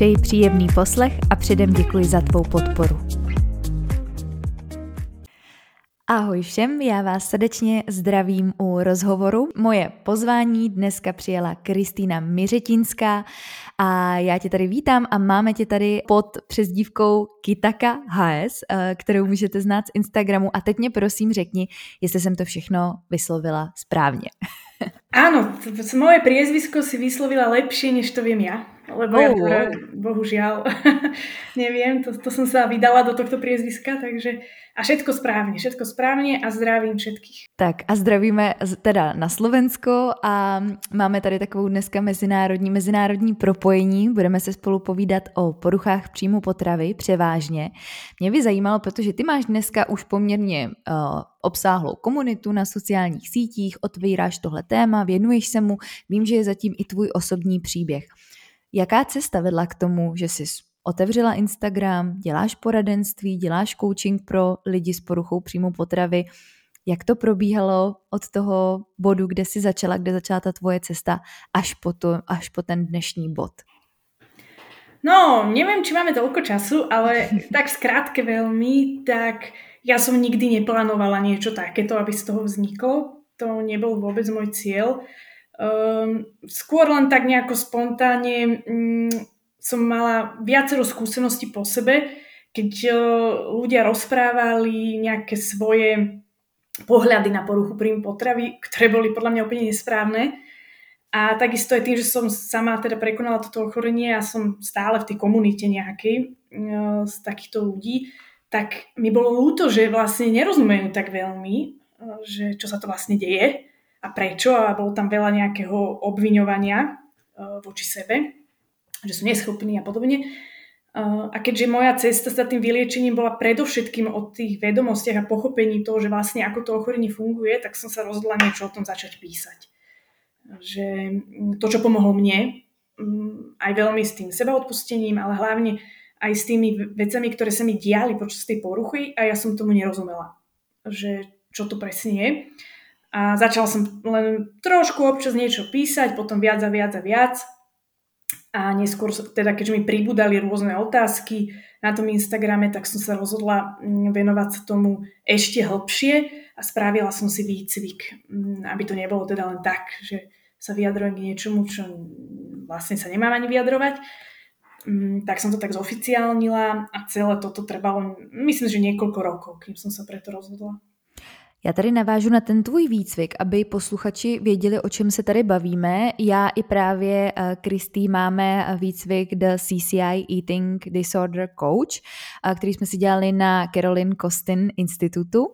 Přeji příjemný poslech a předem děkuji za tvou podporu. Ahoj všem, já vás srdečně zdravím u rozhovoru. Moje pozvání dneska přijela Kristýna Miřetinská a já tě tady vítám a máme tě tady pod přezdívkou Kitaka HS, eh, kterou můžete znát z Instagramu. A teď mě prosím řekni, jestli jsem to všechno vyslovila správně. Áno, moje priezvisko si vyslovila lepšie, než to viem ja. Lebo oh, ja teda, bohužiaľ neviem, to, to som sa vydala do tohto priezviska, takže a všetko správne, všetko správne a zdravím všetkých. Tak a zdravíme teda na Slovensko a máme tady takovou dneska mezinárodní, mezinárodní propojení. Budeme se spolu povídat o poruchách příjmu potravy převážně. Mě by zajímalo, protože ty máš dneska už poměrně uh, obsáhlou komunitu na sociálních sítích, otvíráš tohle téma, věnuješ se mu, vím, že je zatím i tvůj osobní příběh. Jaká cesta vedla k tomu, že jsi otevřela Instagram, děláš poradenství, děláš coaching pro lidi s poruchou příjmu potravy. Jak to probíhalo od toho bodu, kde jsi začala, kde začala ta tvoje cesta, až po, to, až po ten dnešní bod? No, neviem, či máme toľko času, ale tak skrátke veľmi, tak ja som nikdy neplánovala niečo takéto, aby z toho vzniklo. To nebol vôbec môj cieľ. Um, skôr len tak nejako spontánne um, som mala viacero skúseností po sebe, keď uh, ľudia rozprávali nejaké svoje pohľady na poruchu príjmu potravy, ktoré boli podľa mňa úplne nesprávne. A takisto aj tým, že som sama teda prekonala toto ochorenie a som stále v tej komunite nejakej uh, z takýchto ľudí, tak mi bolo ľúto, že vlastne nerozumejú tak veľmi, uh, že čo sa to vlastne deje a prečo a bolo tam veľa nejakého obviňovania voči sebe že sú neschopní a podobne. A keďže moja cesta za tým vyliečením bola predovšetkým o tých vedomostiach a pochopení toho, že vlastne ako to ochorenie funguje, tak som sa rozhodla niečo o tom začať písať. Že to, čo pomohlo mne, mm, aj veľmi s tým sebaodpustením, ale hlavne aj s tými vecami, ktoré sa mi diali počas tej poruchy a ja som tomu nerozumela, že čo to presne je. A začala som len trošku občas niečo písať, potom viac a viac a viac a neskôr, teda keďže mi pribudali rôzne otázky na tom Instagrame, tak som sa rozhodla mm, venovať sa tomu ešte hlbšie a spravila som si výcvik, mm, aby to nebolo teda len tak, že sa vyjadrujem k niečomu, čo vlastne sa nemám ani vyjadrovať. Mm, tak som to tak zoficiálnila a celé toto trvalo, myslím, že niekoľko rokov, kým som sa preto rozhodla. Já tady navážu na ten tvůj výcvik, aby posluchači věděli, o čem se tady bavíme. Já i právě eh, Kristý máme výcvik The CCI Eating Disorder Coach, eh, který jsme si dělali na Caroline Costin institutu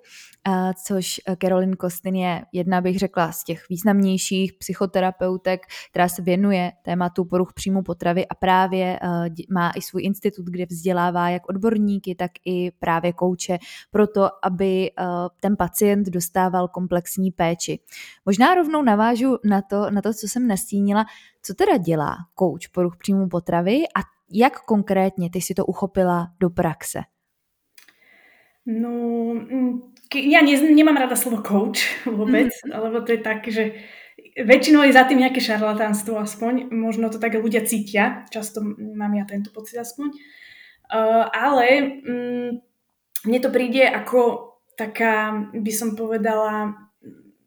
což eh, Caroline Kostin je jedna, bych řekla, z těch významnějších psychoterapeutek, která se věnuje tématu poruch příjmu potravy a právě eh, má i svůj institut, kde vzdělává jak odborníky, tak i právě kouče pro to, aby eh, ten pacient dostával komplexní péči. Možná rovnou navážu na to, na to co jsem nastínila, co teda dělá kouč poruch příjmu potravy a jak konkrétně ty si to uchopila do praxe? No, mm, ja ne, nemám rada slovo coach vôbec, mm. lebo to je tak, že väčšinou je za tým nejaké šarlatánstvo aspoň, možno to tak ľudia cítia, často mám ja tento pocit aspoň, uh, ale um, mne to príde ako taká, by som povedala,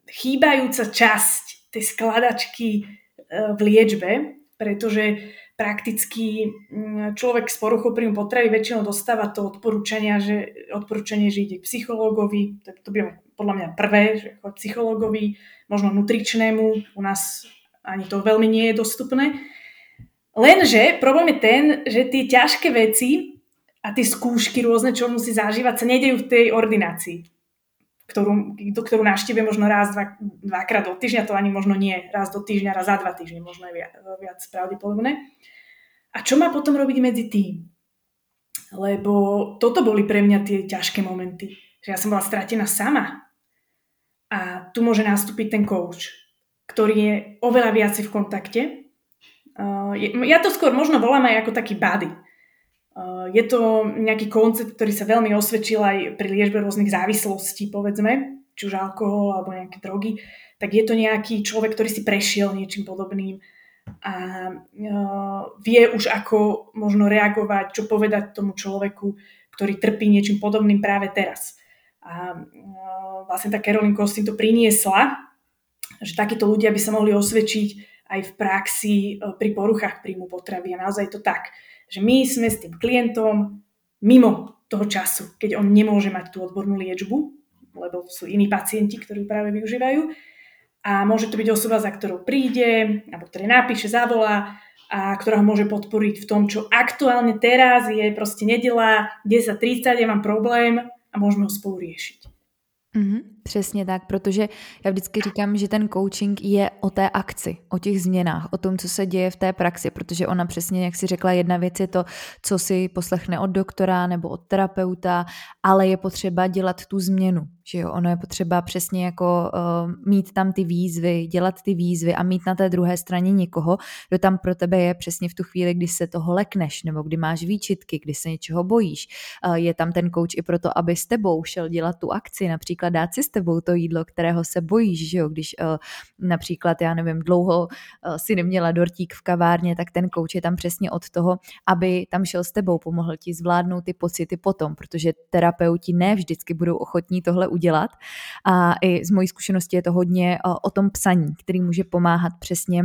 chýbajúca časť tej skladačky uh, v liečbe, pretože prakticky mm, človek s poruchou príjmu potravy väčšinou dostáva to odporúčania, že, odporúčanie, že ide k psychológovi, to, to by podľa mňa prvé, že k psychológovi, možno nutričnému, u nás ani to veľmi nie je dostupné. Lenže problém je ten, že tie ťažké veci a tie skúšky rôzne, čo musí zažívať, sa nedejú v tej ordinácii, ktorú, ktorú navštívim možno raz, dva, dvakrát do týždňa, to ani možno nie raz do týždňa, raz za dva týždne, možno aj viac, viac pravdepodobné. A čo má potom robiť medzi tým? Lebo toto boli pre mňa tie ťažké momenty. Že ja som bola stratená sama. A tu môže nastúpiť ten coach, ktorý je oveľa viacej v kontakte. Uh, ja to skôr možno volám aj ako taký buddy. Uh, je to nejaký koncept, ktorý sa veľmi osvedčil aj pri liečbe rôznych závislostí, povedzme, či už alkohol alebo nejaké drogy, tak je to nejaký človek, ktorý si prešiel niečím podobným a uh, vie už ako možno reagovať, čo povedať tomu človeku, ktorý trpí niečím podobným práve teraz. A uh, vlastne tá Caroline Costin to priniesla, že takíto ľudia by sa mohli osvedčiť aj v praxi pri poruchách príjmu potravy. A naozaj to tak, že my sme s tým klientom mimo toho času, keď on nemôže mať tú odbornú liečbu, lebo sú iní pacienti, ktorí práve využívajú, a môže to byť osoba, za ktorou príde, alebo ktorej napíše, zavolá a ktorá ho môže podporiť v tom, čo aktuálne teraz je proste nedela 10.30, ja mám problém a môžeme ho spolu riešiť. Mm-hmm, přesně tak, protože já vždycky říkám, že ten coaching je o té akci, o těch změnách, o tom, co se děje v té praxi, protože ona přesně, jak si řekla, jedna věc je to, co si poslechne od doktora nebo od terapeuta, ale je potřeba dělat tu změnu. Že jo, ono je potřeba přesně jako uh, mít tam ty výzvy, dělat ty výzvy a mít na té druhé straně někoho, kdo tam pro tebe je přesně v tu chvíli, kdy se toho lekneš nebo kdy máš výčitky, kdy se něčeho bojíš. Uh, je tam ten coach i proto, aby s tebou šel dělat tu akci, například dát si s tebou to jídlo, kterého se bojíš, že jo, když uh, například, já nevím, dlouho uh, si neměla dortík v kavárně, tak ten coach je tam přesně od toho, aby tam šel s tebou, pomohl ti zvládnout ty pocity potom, protože terapeuti ne vždycky budou ochotní tohle udělat. A i z mojí zkušenosti je to hodně uh, o tom psaní, který může pomáhat přesně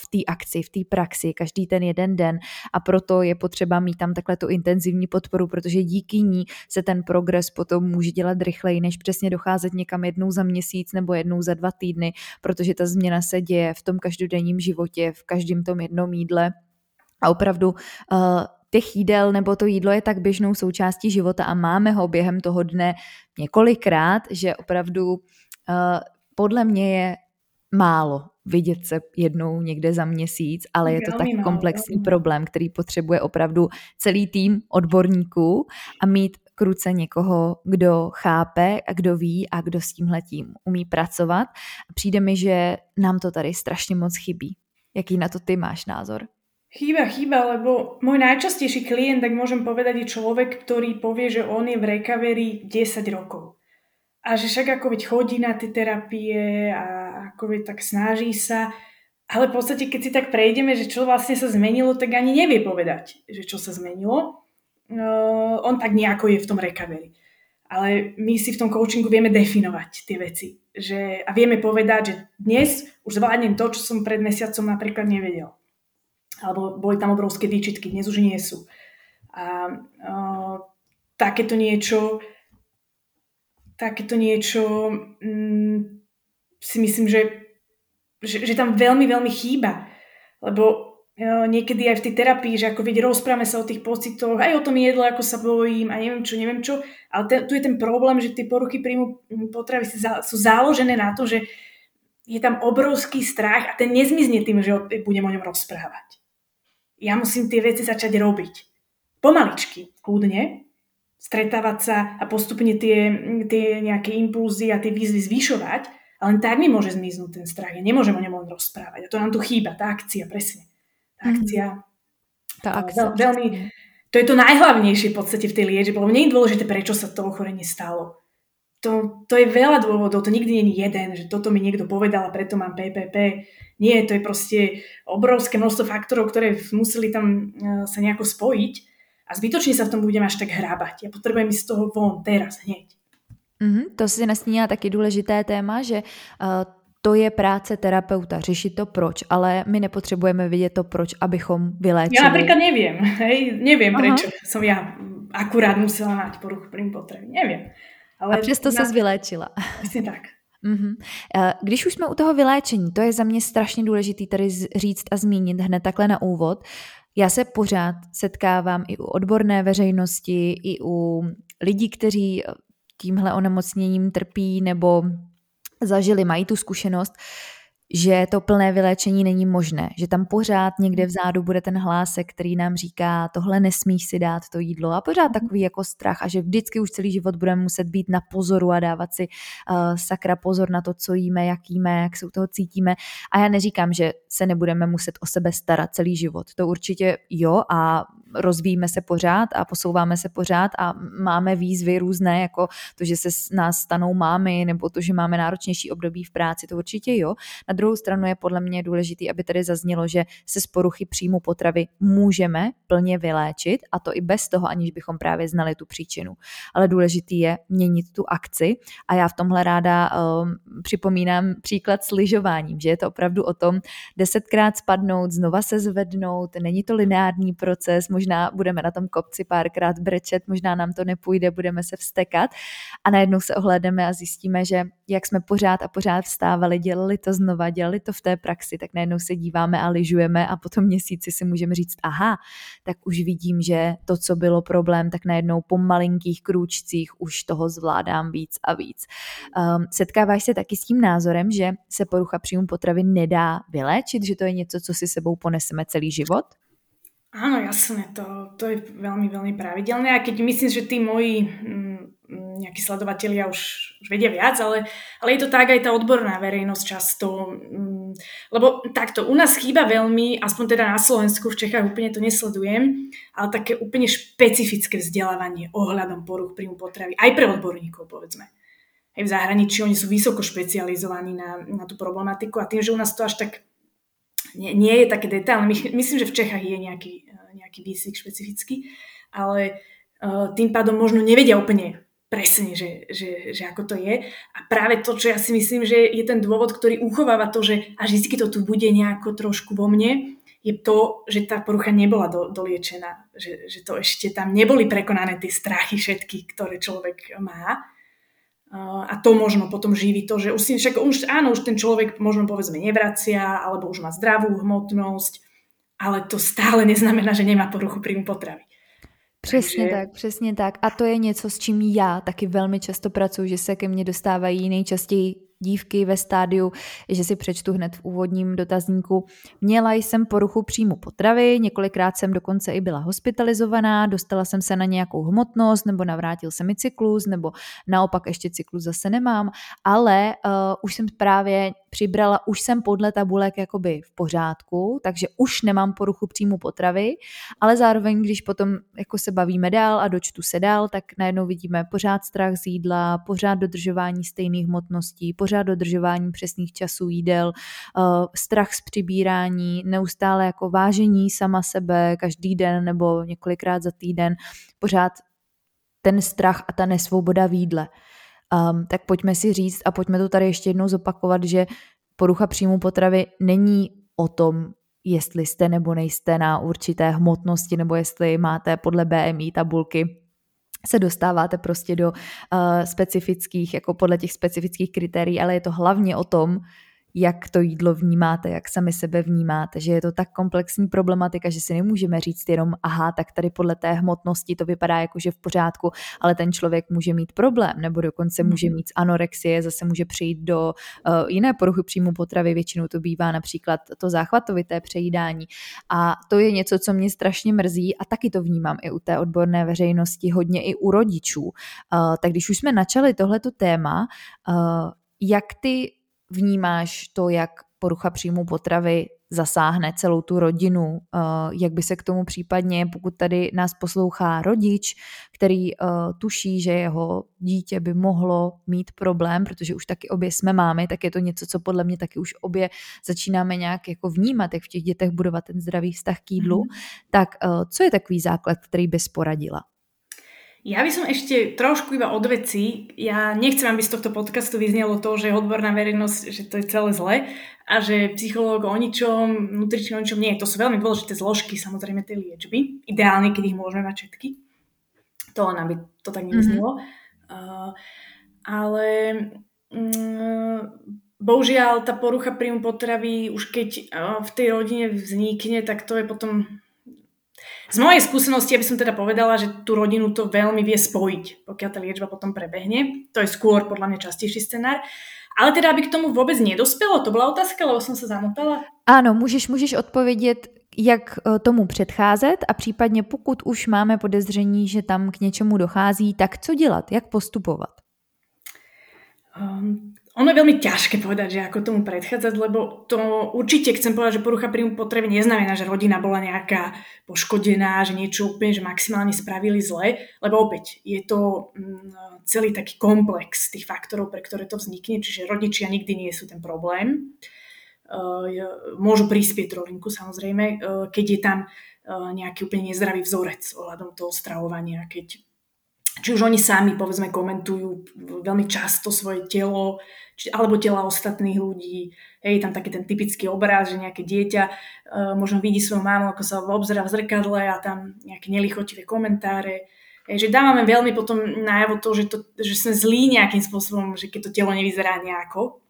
v té akci, v té praxi, každý ten jeden den a proto je potřeba mít tam takhle tu intenzivní podporu, protože díky ní se ten progres potom může dělat rychleji, než přesně docházet někam jednou za měsíc nebo jednou za dva týdny, protože ta změna se děje v tom každodenním životě, v každém tom jednom jídle. A opravdu uh, těch jídel nebo to jídlo je tak běžnou součástí života a máme ho během toho dne několikrát, že opravdu uh, podle mě je málo vidět se jednou někde za měsíc, ale je to tak komplexní problém, který potřebuje opravdu celý tým odborníků a mít k ruce někoho, kdo chápe a kdo ví a kdo s tímhletím umí pracovat. Přijde mi, že nám to tady strašně moc chybí. Jaký na to ty máš názor? Chýba, chýba, lebo môj najčastejší klient, tak môžem povedať, je človek, ktorý povie, že on je v recovery 10 rokov. A že však ako veď chodí na tie terapie a ako veď tak snaží sa, ale v podstate, keď si tak prejdeme, že čo vlastne sa zmenilo, tak ani nevie povedať, že čo sa zmenilo. Uh, on tak nejako je v tom recovery. Ale my si v tom coachingu vieme definovať tie veci. Že, a vieme povedať, že dnes už zvládnem to, čo som pred mesiacom napríklad nevedel alebo boli tam obrovské výčitky, dnes už nie sú. A uh, takéto niečo takéto niečo um, si myslím, že, že, že tam veľmi, veľmi chýba. Lebo niekedy aj v tej terapii, že ako vidieť, rozprávame sa o tých pocitoch, aj o tom jedle, ako sa bojím a neviem čo, neviem čo. Ale te, tu je ten problém, že tie poruchy príjmu potravy sú založené na to, že je tam obrovský strach a ten nezmizne tým, že budem o ňom rozprávať ja musím tie veci začať robiť. Pomaličky, kľudne, stretávať sa a postupne tie, tie nejaké impulzy a tie výzvy zvyšovať, ale len tak mi môže zmiznúť ten strach. Ja nemôžem o ňom len rozprávať. A to nám tu chýba, tá akcia, presne. Mhm. akcia. Mm. Tá akcia. Veľ, veľmi, to je to najhlavnejšie v podstate v tej liečbe, lebo nie je dôležité, prečo sa to ochorenie stalo. To, to je veľa dôvodov, to nikdy nie je jeden, že toto mi niekto povedal a preto mám PPP nie, to je proste obrovské množstvo faktorov, ktoré museli tam e, sa nejako spojiť a zbytočne sa v tom budem až tak hrábať. Ja potrebujem ísť z toho von teraz, hneď. Mm-hmm, to si nastínila taky důležité téma, že uh, to je práce terapeuta, řešit to proč, ale my nepotřebujeme vidět to proč, abychom vyléčili. Ja napríklad neviem, hej, neviem Aha. prečo som ja akurát musela mať poruchu príjmu potravy, neviem. Ale a přesto na... sa vyléčila. Presne tak. Mm-hmm. Když už jsme u toho vyléčení, to je za mě strašně důležitý tady říct a zmínit hned takhle na úvod. Já se pořád setkávám i u odborné veřejnosti, i u lidí, kteří tímhle onemocněním trpí nebo zažili, mají tu zkušenost, že to plné vyléčení není možné, že tam pořád někde vzadu bude ten hlásek, který nám říká, tohle nesmíš si dát to jídlo a pořád mhm. takový jako strach a že vždycky už celý život budeme muset být na pozoru a dávat si uh, sakra pozor na to, co jíme, jak jíme, jak se u toho cítíme. A já neříkám, že se nebudeme muset o sebe starat celý život. To určitě jo a rozvíjíme se pořád a posouváme se pořád a máme výzvy různé, jako to, že se s nás stanou mámy nebo to, že máme náročnější období v práci, to určitě jo. Na druhou stranu je podle mě důležité, aby tady zaznělo, že se z poruchy příjmu potravy můžeme plně vyléčit a to i bez toho, aniž bychom právě znali tu příčinu. Ale důležitý je měnit tu akci a já v tomhle ráda um, připomínám příklad s lyžováním, že je to opravdu o tom desetkrát spadnout, znova se zvednout, není to lineární proces, možná budeme na tom kopci párkrát brečet, možná nám to nepůjde, budeme se vstekat a najednou se ohlédneme a zjistíme, že jak jsme pořád a pořád vstávali, dělali to znova, dělali to v té praxi, tak najednou se díváme a lyžujeme a potom měsíci si můžeme říct, aha, tak už vidím, že to, co bylo problém, tak najednou po malinkých krůčcích už toho zvládám víc a víc. Um, setkáváš se taky s tím názorem, že se porucha příjmu potravy nedá vyléčit, že to je něco, co si sebou poneseme celý život? Áno, jasné, to, to je veľmi, veľmi pravidelné. A keď myslím, že tí moji mm, nejakí sledovatelia už, už vedia viac, ale, ale je to tak aj tá odborná verejnosť často. Mm, lebo takto, u nás chýba veľmi, aspoň teda na Slovensku, v Čechách úplne to nesledujem, ale také úplne špecifické vzdelávanie ohľadom poruch príjmu potravy. Aj pre odborníkov, povedzme. Aj v zahraničí oni sú vysoko špecializovaní na, na tú problematiku a tým, že u nás to až tak nie, nie je také detailné. Myslím, že v Čechách je nejaký, eh, nejaký výsvik špecifický, ale uh, tým pádom možno nevedia úplne presne, že, že, že ako to je. A práve to, čo ja si myslím, že je ten dôvod, ktorý uchováva to, že až vždy to tu bude nejako trošku vo mne, je to, že tá porucha nebola do, doliečená. Že, že to ešte tam neboli prekonané tie strachy všetky, ktoré človek má a to možno potom živí to, že už si, však už, áno, už ten človek možno povedzme nevracia, alebo už má zdravú hmotnosť, ale to stále neznamená, že nemá poruchu príjmu potravy. Přesně Takže... tak, přesně tak. A to je něco, s čím já taky velmi často pracuji, že se ke mně dostávají nejčastěji dívky ve stádiu, že si přečtu hned v úvodním dotazníku. Měla jsem poruchu příjmu potravy, několikrát jsem dokonce i byla hospitalizovaná, dostala jsem se na nějakou hmotnost, nebo navrátil se mi cyklus, nebo naopak ještě cyklus zase nemám, ale uh, už jsem právě přibrala, už jsem podle tabulek jakoby v pořádku, takže už nemám poruchu příjmu potravy, ale zároveň, když potom jako se bavíme dál a dočtu se dál, tak najednou vidíme pořád strach z jídla, pořád dodržování stejných hmotností, pořád dodržování přesných časů jídel, uh, strach z přibírání, neustále jako vážení sama sebe každý den nebo několikrát za týden, pořád ten strach a ta nesvoboda v jídle. Um, tak pojďme si říct a pojďme to tady ještě jednou zopakovat, že porucha příjmu potravy není o tom, jestli jste nebo nejste na určité hmotnosti, nebo jestli máte podle BMI tabulky se dostáváte prostě do uh, specifických, jako podle těch specifických kritérií, ale je to hlavně o tom, jak to jídlo vnímáte, jak sami sebe vnímáte, že je to tak komplexní problematika, že si nemůžeme říct jenom, aha, tak tady podle té hmotnosti to vypadá jako, že v pořádku, ale ten člověk může mít problém, nebo dokonce mhm. může mít anorexie, zase může přijít do uh, jiné poruchy příjmu potravy, většinou to bývá například to záchvatovité přejídání. A to je něco, co mě strašně mrzí a taky to vnímám i u té odborné veřejnosti, hodně i u rodičů. Uh, tak když už jsme načali tohleto téma, uh, jak ty vnímáš to, jak porucha příjmu potravy zasáhne celou tu rodinu, eh, jak by se k tomu případně, pokud tady nás poslouchá rodič, který eh, tuší, že jeho dítě by mohlo mít problém, protože už taky obě jsme mámy, tak je to něco, co podle mě taky už obě začínáme nějak jako vnímat, jak v těch dětech budovat ten zdravý vztah k jídlu. Mm. Tak eh, co je takový základ, který bys poradila? Ja by som ešte trošku iba od veci. Ja nechcem, aby z tohto podcastu vyznelo to, že odborná verejnosť, že to je celé zle a že psychológ o ničom, nutričný o ničom nie. To sú veľmi dôležité zložky samozrejme tej liečby. Ideálne, keď ich môžeme mať všetky. To len aby to tak nevyznelo. Mm-hmm. Uh, ale um, bohužiaľ tá porucha príjmu potravy už keď uh, v tej rodine vznikne, tak to je potom z mojej skúsenosti, aby som teda povedala, že tú rodinu to veľmi vie spojiť, pokiaľ tá liečba potom prebehne. To je skôr podľa mňa častejší scenár. Ale teda, aby k tomu vôbec nedospelo, to byla otázka, lebo som sa zamotala. Áno, můžeš, můžeš odpovědět, jak e, tomu předcházet a případně pokud už máme podezření, že tam k něčemu dochází, tak co dělat, jak postupovat? Um, ono je veľmi ťažké povedať, že ako tomu predchádzať, lebo to určite chcem povedať, že porucha príjmu potreby neznamená, že rodina bola nejaká poškodená, že niečo úplne, že maximálne spravili zle, lebo opäť je to mm, celý taký komplex tých faktorov, pre ktoré to vznikne, čiže rodičia nikdy nie sú ten problém. Uh, môžu prispieť rolinku samozrejme, uh, keď je tam uh, nejaký úplne nezdravý vzorec ohľadom toho stravovania, keď či už oni sami, povedzme, komentujú veľmi často svoje telo, či, alebo tela ostatných ľudí. Hej, tam taký ten typický obraz, že nejaké dieťa uh, možno vidí svoju mámu, ako sa obzerá v zrkadle a tam nejaké nelichotivé komentáre. Hej, že dávame veľmi potom najavo to, že, to, že sme zlí nejakým spôsobom, že keď to telo nevyzerá nejako,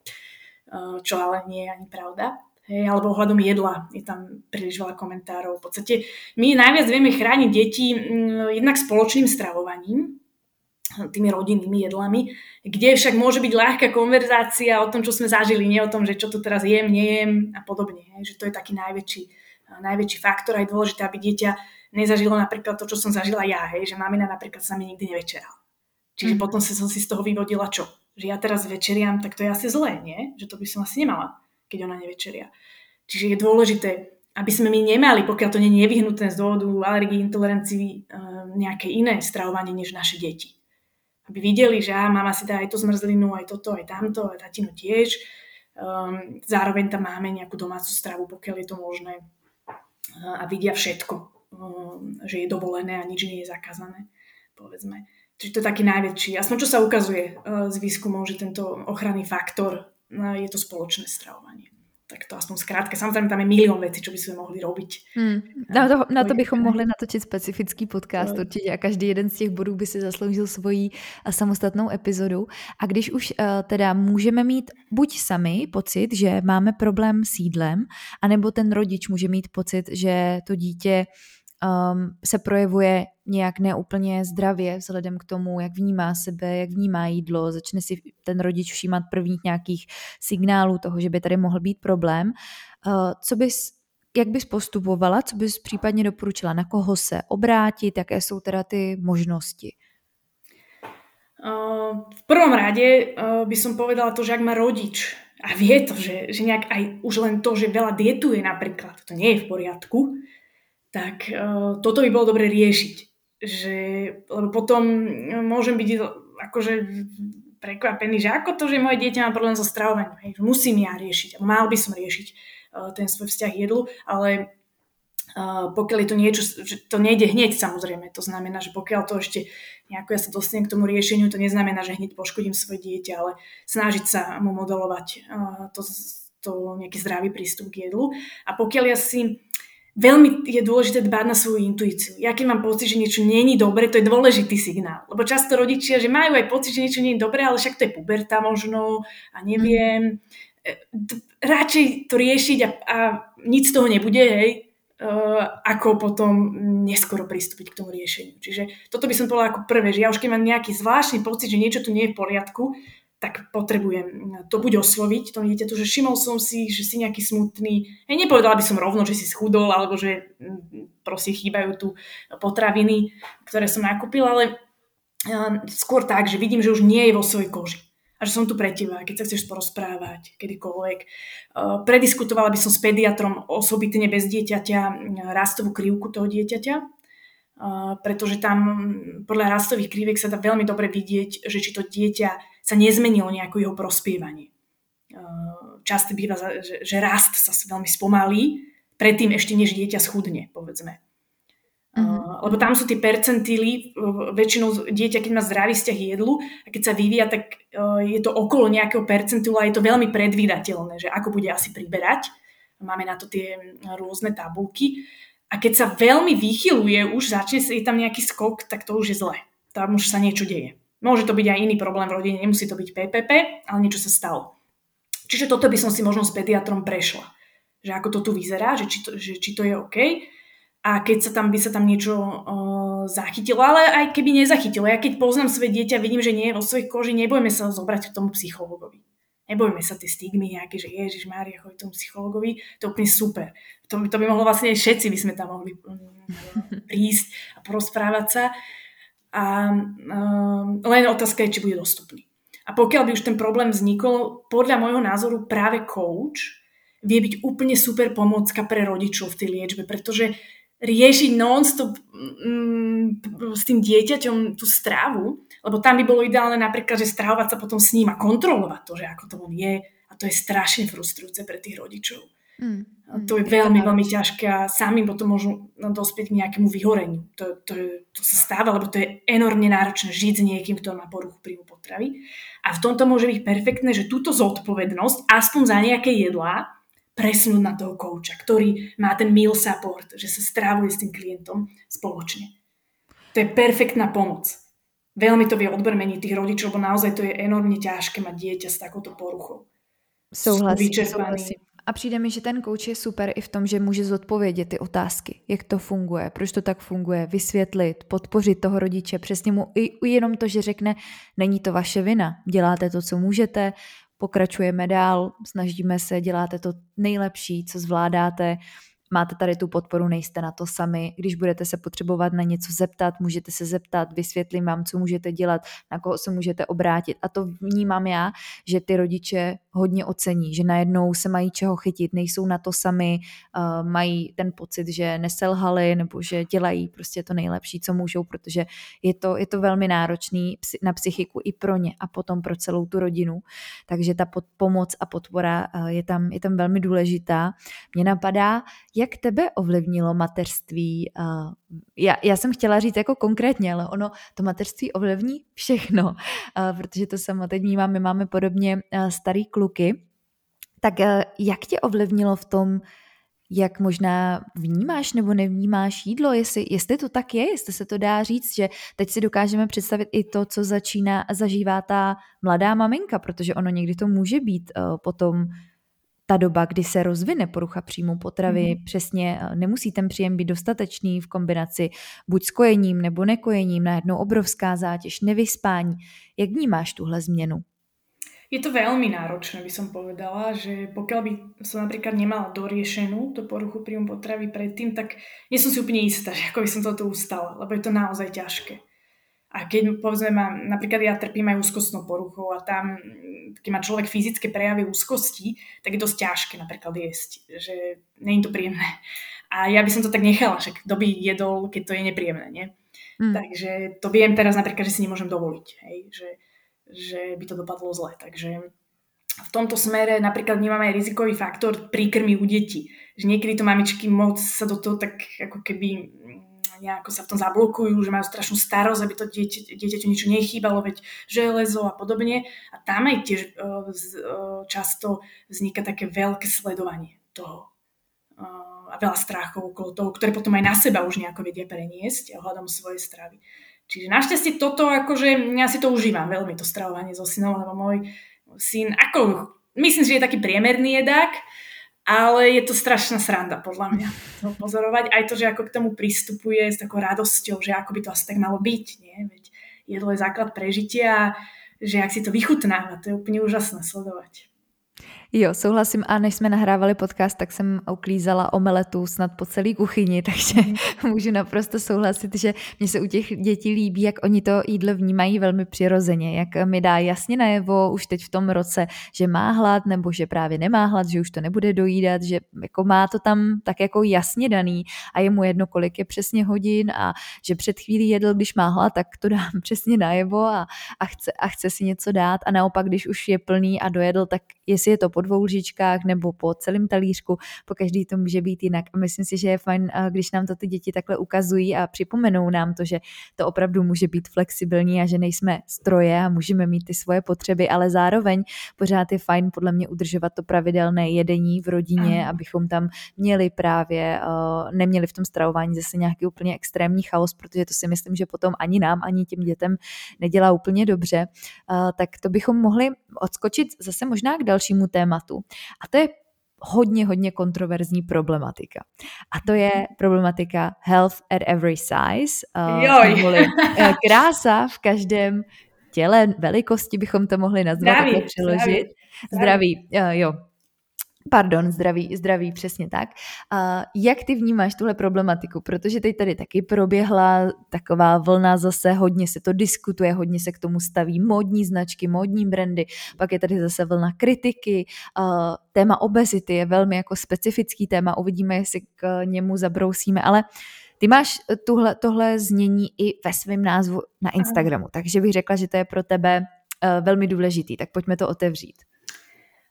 uh, čo ale nie je ani pravda. Hej, alebo ohľadom jedla je tam príliš veľa komentárov. V podstate my najviac vieme chrániť deti mm, jednak spoločným stravovaním, tými rodinnými jedlami, kde však môže byť ľahká konverzácia o tom, čo sme zažili, nie o tom, že čo tu teraz jem, nejem a podobne. Hej, že to je taký najväčší, najväčší faktor a je dôležité, aby dieťa nezažilo napríklad to, čo som zažila ja, hej, že mamina napríklad sa mi nikdy nevečeral. Čiže mm. potom som si z toho vyvodila čo? Že ja teraz večeriam, tak to je asi zlé, nie? Že to by som asi nemala keď ona nevečeria. Čiže je dôležité, aby sme my nemali, pokiaľ to nie je nevyhnutné z dôvodu alergii, intolerancii, eh, nejaké iné stravovanie než naše deti. Aby videli, že á, mama si dá aj to zmrzlinu, aj toto, aj tamto, aj tatino tiež. Um, zároveň tam máme nejakú domácu stravu, pokiaľ je to možné. Uh, a vidia všetko, um, že je dovolené a nič nie je zakázané, povedzme. Čiže to je taký najväčší. Aspoň čo sa ukazuje uh, z výskumov, že tento ochranný faktor je to spoločné stravovanie. Tak to aspoň zkrátka. Samozrejme, tam je milión vecí, čo by sme mohli robiť. Hmm. Na, to, na to bychom mohli natočit specifický podcast no. určitě a každý jeden z těch bodů by si zasloužil svoji samostatnou epizodu. A když už uh, teda můžeme mít buď sami pocit, že máme problém s jídlem, anebo ten rodič může mít pocit, že to dítě um, se projevuje nějak neúplně zdravě vzhledem k tomu, jak vnímá sebe, jak vnímá jídlo, začne si ten rodič všímat prvních nějakých signálů toho, že by tady mohl být problém. Uh, co bys, jak bys postupovala, co bys případně doporučila, na koho se obrátit, jaké jsou teda ty možnosti? Uh, v prvom rade uh, by som povedala to, že ak má rodič a vie to, že, že nejak aj už len to, že veľa dietuje napríklad, to nie je v poriadku, tak uh, toto by bolo dobre riešiť. Že, lebo potom môžem byť akože prekvapený, že ako to, že moje dieťa má problém so stravovaním. Hej, musím ja riešiť, mal by som riešiť uh, ten svoj vzťah jedlu, ale uh, pokiaľ je to niečo, že to nejde hneď samozrejme, to znamená, že pokiaľ to ešte nejako ja sa dostanem k tomu riešeniu, to neznamená, že hneď poškodím svoje dieťa, ale snažiť sa mu modelovať uh, to, to nejaký zdravý prístup k jedlu. A pokiaľ ja si veľmi je dôležité dbať na svoju intuíciu. Ja keď mám pocit, že niečo není dobre, to je dôležitý signál. Lebo často rodičia, že majú aj pocit, že niečo nie je dobre, ale však to je puberta možno a neviem. Mm. Radšej to riešiť a, a nič z toho nebude, hej, uh, ako potom neskoro pristúpiť k tomu riešeniu. Čiže toto by som povedala ako prvé, že ja už keď mám nejaký zvláštny pocit, že niečo tu nie je v poriadku, tak potrebujem to buď osloviť to dieťa, že všimol som si, že si nejaký smutný. Ja nepovedala by som rovno, že si schudol, alebo že mm, proste chýbajú tu potraviny, ktoré som nakúpila, ale skôr tak, že vidím, že už nie je vo svojej koži. A že som tu pre teba, keď sa chceš porozprávať, kedykoľvek. Prediskutovala by som s pediatrom osobitne bez dieťaťa rastovú krivku toho dieťaťa, pretože tam podľa rastových krívek sa dá veľmi dobre vidieť, že či to dieťa sa nezmenilo nejako jeho prospievanie. Často býva, že, rast sa veľmi spomalí, predtým ešte než dieťa schudne, povedzme. Uh-huh. Lebo tam sú tie percentíly, väčšinou dieťa, keď má zdravý vzťah jedlu a keď sa vyvíja, tak je to okolo nejakého percentílu a je to veľmi predvídateľné, že ako bude asi priberať. Máme na to tie rôzne tabulky. A keď sa veľmi vychyluje, už začne je tam nejaký skok, tak to už je zle. Tam už sa niečo deje. Môže to byť aj iný problém v rodine, nemusí to byť PPP, ale niečo sa stalo. Čiže toto by som si možno s pediatrom prešla. Že ako to tu vyzerá, že či to, že, či to je OK. A keď sa tam by sa tam niečo uh, zachytilo, ale aj keby nezachytilo, ja keď poznám svoje dieťa, vidím, že nie je vo svojej koži, nebojme sa zobrať k tomu psychologovi. nebojme sa tie stigmy nejaké, že Ježiš Mária, choď tomu psychologovi, to je úplne super. To, to by mohlo vlastne všetci by sme tam mohli mm, prísť a porozprávať sa. A um, len otázka je, či bude dostupný. A pokiaľ by už ten problém vznikol, podľa môjho názoru práve coach vie byť úplne super pomocka pre rodičov v tej liečbe, pretože riešiť non-stop mm, s tým dieťaťom tú stravu, lebo tam by bolo ideálne napríklad, že stravovať sa potom s ním a kontrolovať to, že ako to on je. A to je strašne frustrujúce pre tých rodičov. Mm. To je veľmi, veľmi ťažké a sami potom môžu dospieť k nejakému vyhoreniu. To, to, to sa stáva, lebo to je enormne náročné žiť s niekým, kto má poruchu príjmu potravy. A v tomto môže byť perfektné, že túto zodpovednosť, aspoň za nejaké jedlá, presunúť na toho kouča, ktorý má ten meal support, že sa strávuje s tým klientom spoločne. To je perfektná pomoc. Veľmi to vie odbrmeniť tých rodičov, lebo naozaj to je enormne ťažké mať dieťa s takouto poruchou. Souhlasím, souhlasím. A přijde mi, že ten coach je super i v tom, že může zodpovědět ty otázky, jak to funguje, proč to tak funguje, vysvětlit, podpořit toho rodiče, přesně mu i jenom to, že řekne, není to vaše vina, děláte to, co můžete, pokračujeme dál, snažíme se, děláte to nejlepší, co zvládáte, máte tady tu podporu, nejste na to sami. Když budete se potřebovat na něco zeptat, můžete se zeptat, vysvětlím vám, co můžete dělat, na koho se můžete obrátit. A to vnímám já, že ty rodiče hodně ocení, že najednou se mají čeho chytit, nejsou na to sami, uh, mají ten pocit, že neselhali nebo že dělají prostě to nejlepší, co můžou, protože je to, je to velmi náročný na psychiku i pro ně a potom pro celou tu rodinu. Takže ta pod, pomoc a podpora uh, je, tam, je tam velmi důležitá. Mně napadá, jak tebe ovlivnilo mateřství? Já, já jsem chtěla říct jako konkrétně, ale ono to mateřství ovlivní všechno, protože to sama teď vnímám, my máme podobně starý kluky. Tak jak tě ovlivnilo v tom, jak možná vnímáš nebo nevnímáš jídlo, jestli, jestli to tak je, jestli se to dá říct, že teď si dokážeme představit i to, co začíná zažívá ta mladá maminka, protože ono někdy to může být potom ta doba, kdy se rozvine porucha příjmu potravy, mm. přesně eh, nemusí ten příjem být dostatečný v kombinaci buď s kojením nebo nekojením, najednou obrovská zátěž, nevyspání. Jak vnímáš tuhle změnu? Je to veľmi náročné, by som povedala, že pokiaľ by som napríklad nemala doriešenú tú poruchu príjmu potravy predtým, tak nie som si úplne istá, že ako by som toto ustala, lebo je to naozaj ťažké. A keď povedzme mám, napríklad ja trpím aj úzkostnou poruchou a tam, keď má človek fyzické prejavy úzkosti, tak je dosť ťažké napríklad jesť, že nie je to príjemné. A ja by som to tak nechala, že kto by jedol, keď to je nepríjemné, nie? Mm. Takže to viem teraz napríklad, že si nemôžem dovoliť, hej? Že, že by to dopadlo zle. Takže v tomto smere napríklad vnímame aj rizikový faktor príkrmy u detí. Že niekedy to mamičky moc sa do toho tak ako keby nejako sa v tom zablokujú, že majú strašnú starosť, aby to dieťa, dieťaťu niečo nechýbalo, veď železo a podobne. A tam aj tiež uh, uh, často vzniká také veľké sledovanie toho uh, a veľa strachov okolo toho, ktoré potom aj na seba už nejako vedia preniesť ohľadom svojej stravy. Čiže našťastie toto, akože ja si to užívam veľmi, to stravovanie so synom, lebo môj syn, ako, myslím že je taký priemerný jedák, ale je to strašná sranda podľa mňa to pozorovať. Aj to, že ako k tomu pristupuje s takou radosťou, že ako by to asi tak malo byť. Nie? Veď jedlo je základ prežitia a že ak si to vychutnáva, to je úplne úžasné sledovať. Jo, souhlasím a než jsme nahrávali podcast, tak jsem uklízala omeletu snad po celé kuchyni, takže mm. můžu naprosto souhlasit, že mě se u těch dětí líbí, jak oni to jídlo vnímají velmi přirozeně, jak mi dá jasně najevo už teď v tom roce, že má hlad nebo že právě nemá hlad, že už to nebude dojídat, že jako má to tam tak jako jasně daný a je mu jedno, kolik je přesně hodin a že před chvílí jedl, když má hlad, tak to dám přesně najevo a, a, chce, a chce si něco dát a naopak, když už je plný a dojedl, tak jestli je to po dvou lžičkách nebo po celém talířku, po každý to může být jinak. A myslím si, že je fajn, když nám to ty děti takhle ukazují a připomenou nám to, že to opravdu může být flexibilní a že nejsme stroje a můžeme mít ty svoje potřeby, ale zároveň pořád je fajn podle mě udržovat to pravidelné jedení v rodině, abychom tam měli právě, neměli v tom stravování zase nějaký úplně extrémní chaos, protože to si myslím, že potom ani nám, ani těm dětem nedělá úplně dobře. Tak to bychom mohli odskočit zase možná k dalšímu tématu. A to je hodně, hodně kontroverzní problematika. A to je problematika health at every size. Uh, krása v každém těle, velikosti bychom to mohli nazvat, zdraví, přeložit. Zdraví. Zdraví, zdraví. jo. Pardon, zdraví, zdraví, přesně tak. A jak ty vnímáš tuhle problematiku? Protože teď tady taky proběhla taková vlna zase, hodně se to diskutuje, hodně se k tomu staví módní značky, módní brandy, pak je tady zase vlna kritiky. A téma obezity je velmi jako specifický téma, uvidíme, jestli k němu zabrousíme, ale ty máš tuhle, tohle znění i ve svém názvu na Instagramu, takže bych řekla, že to je pro tebe uh, velmi důležitý, tak pojďme to otevřít.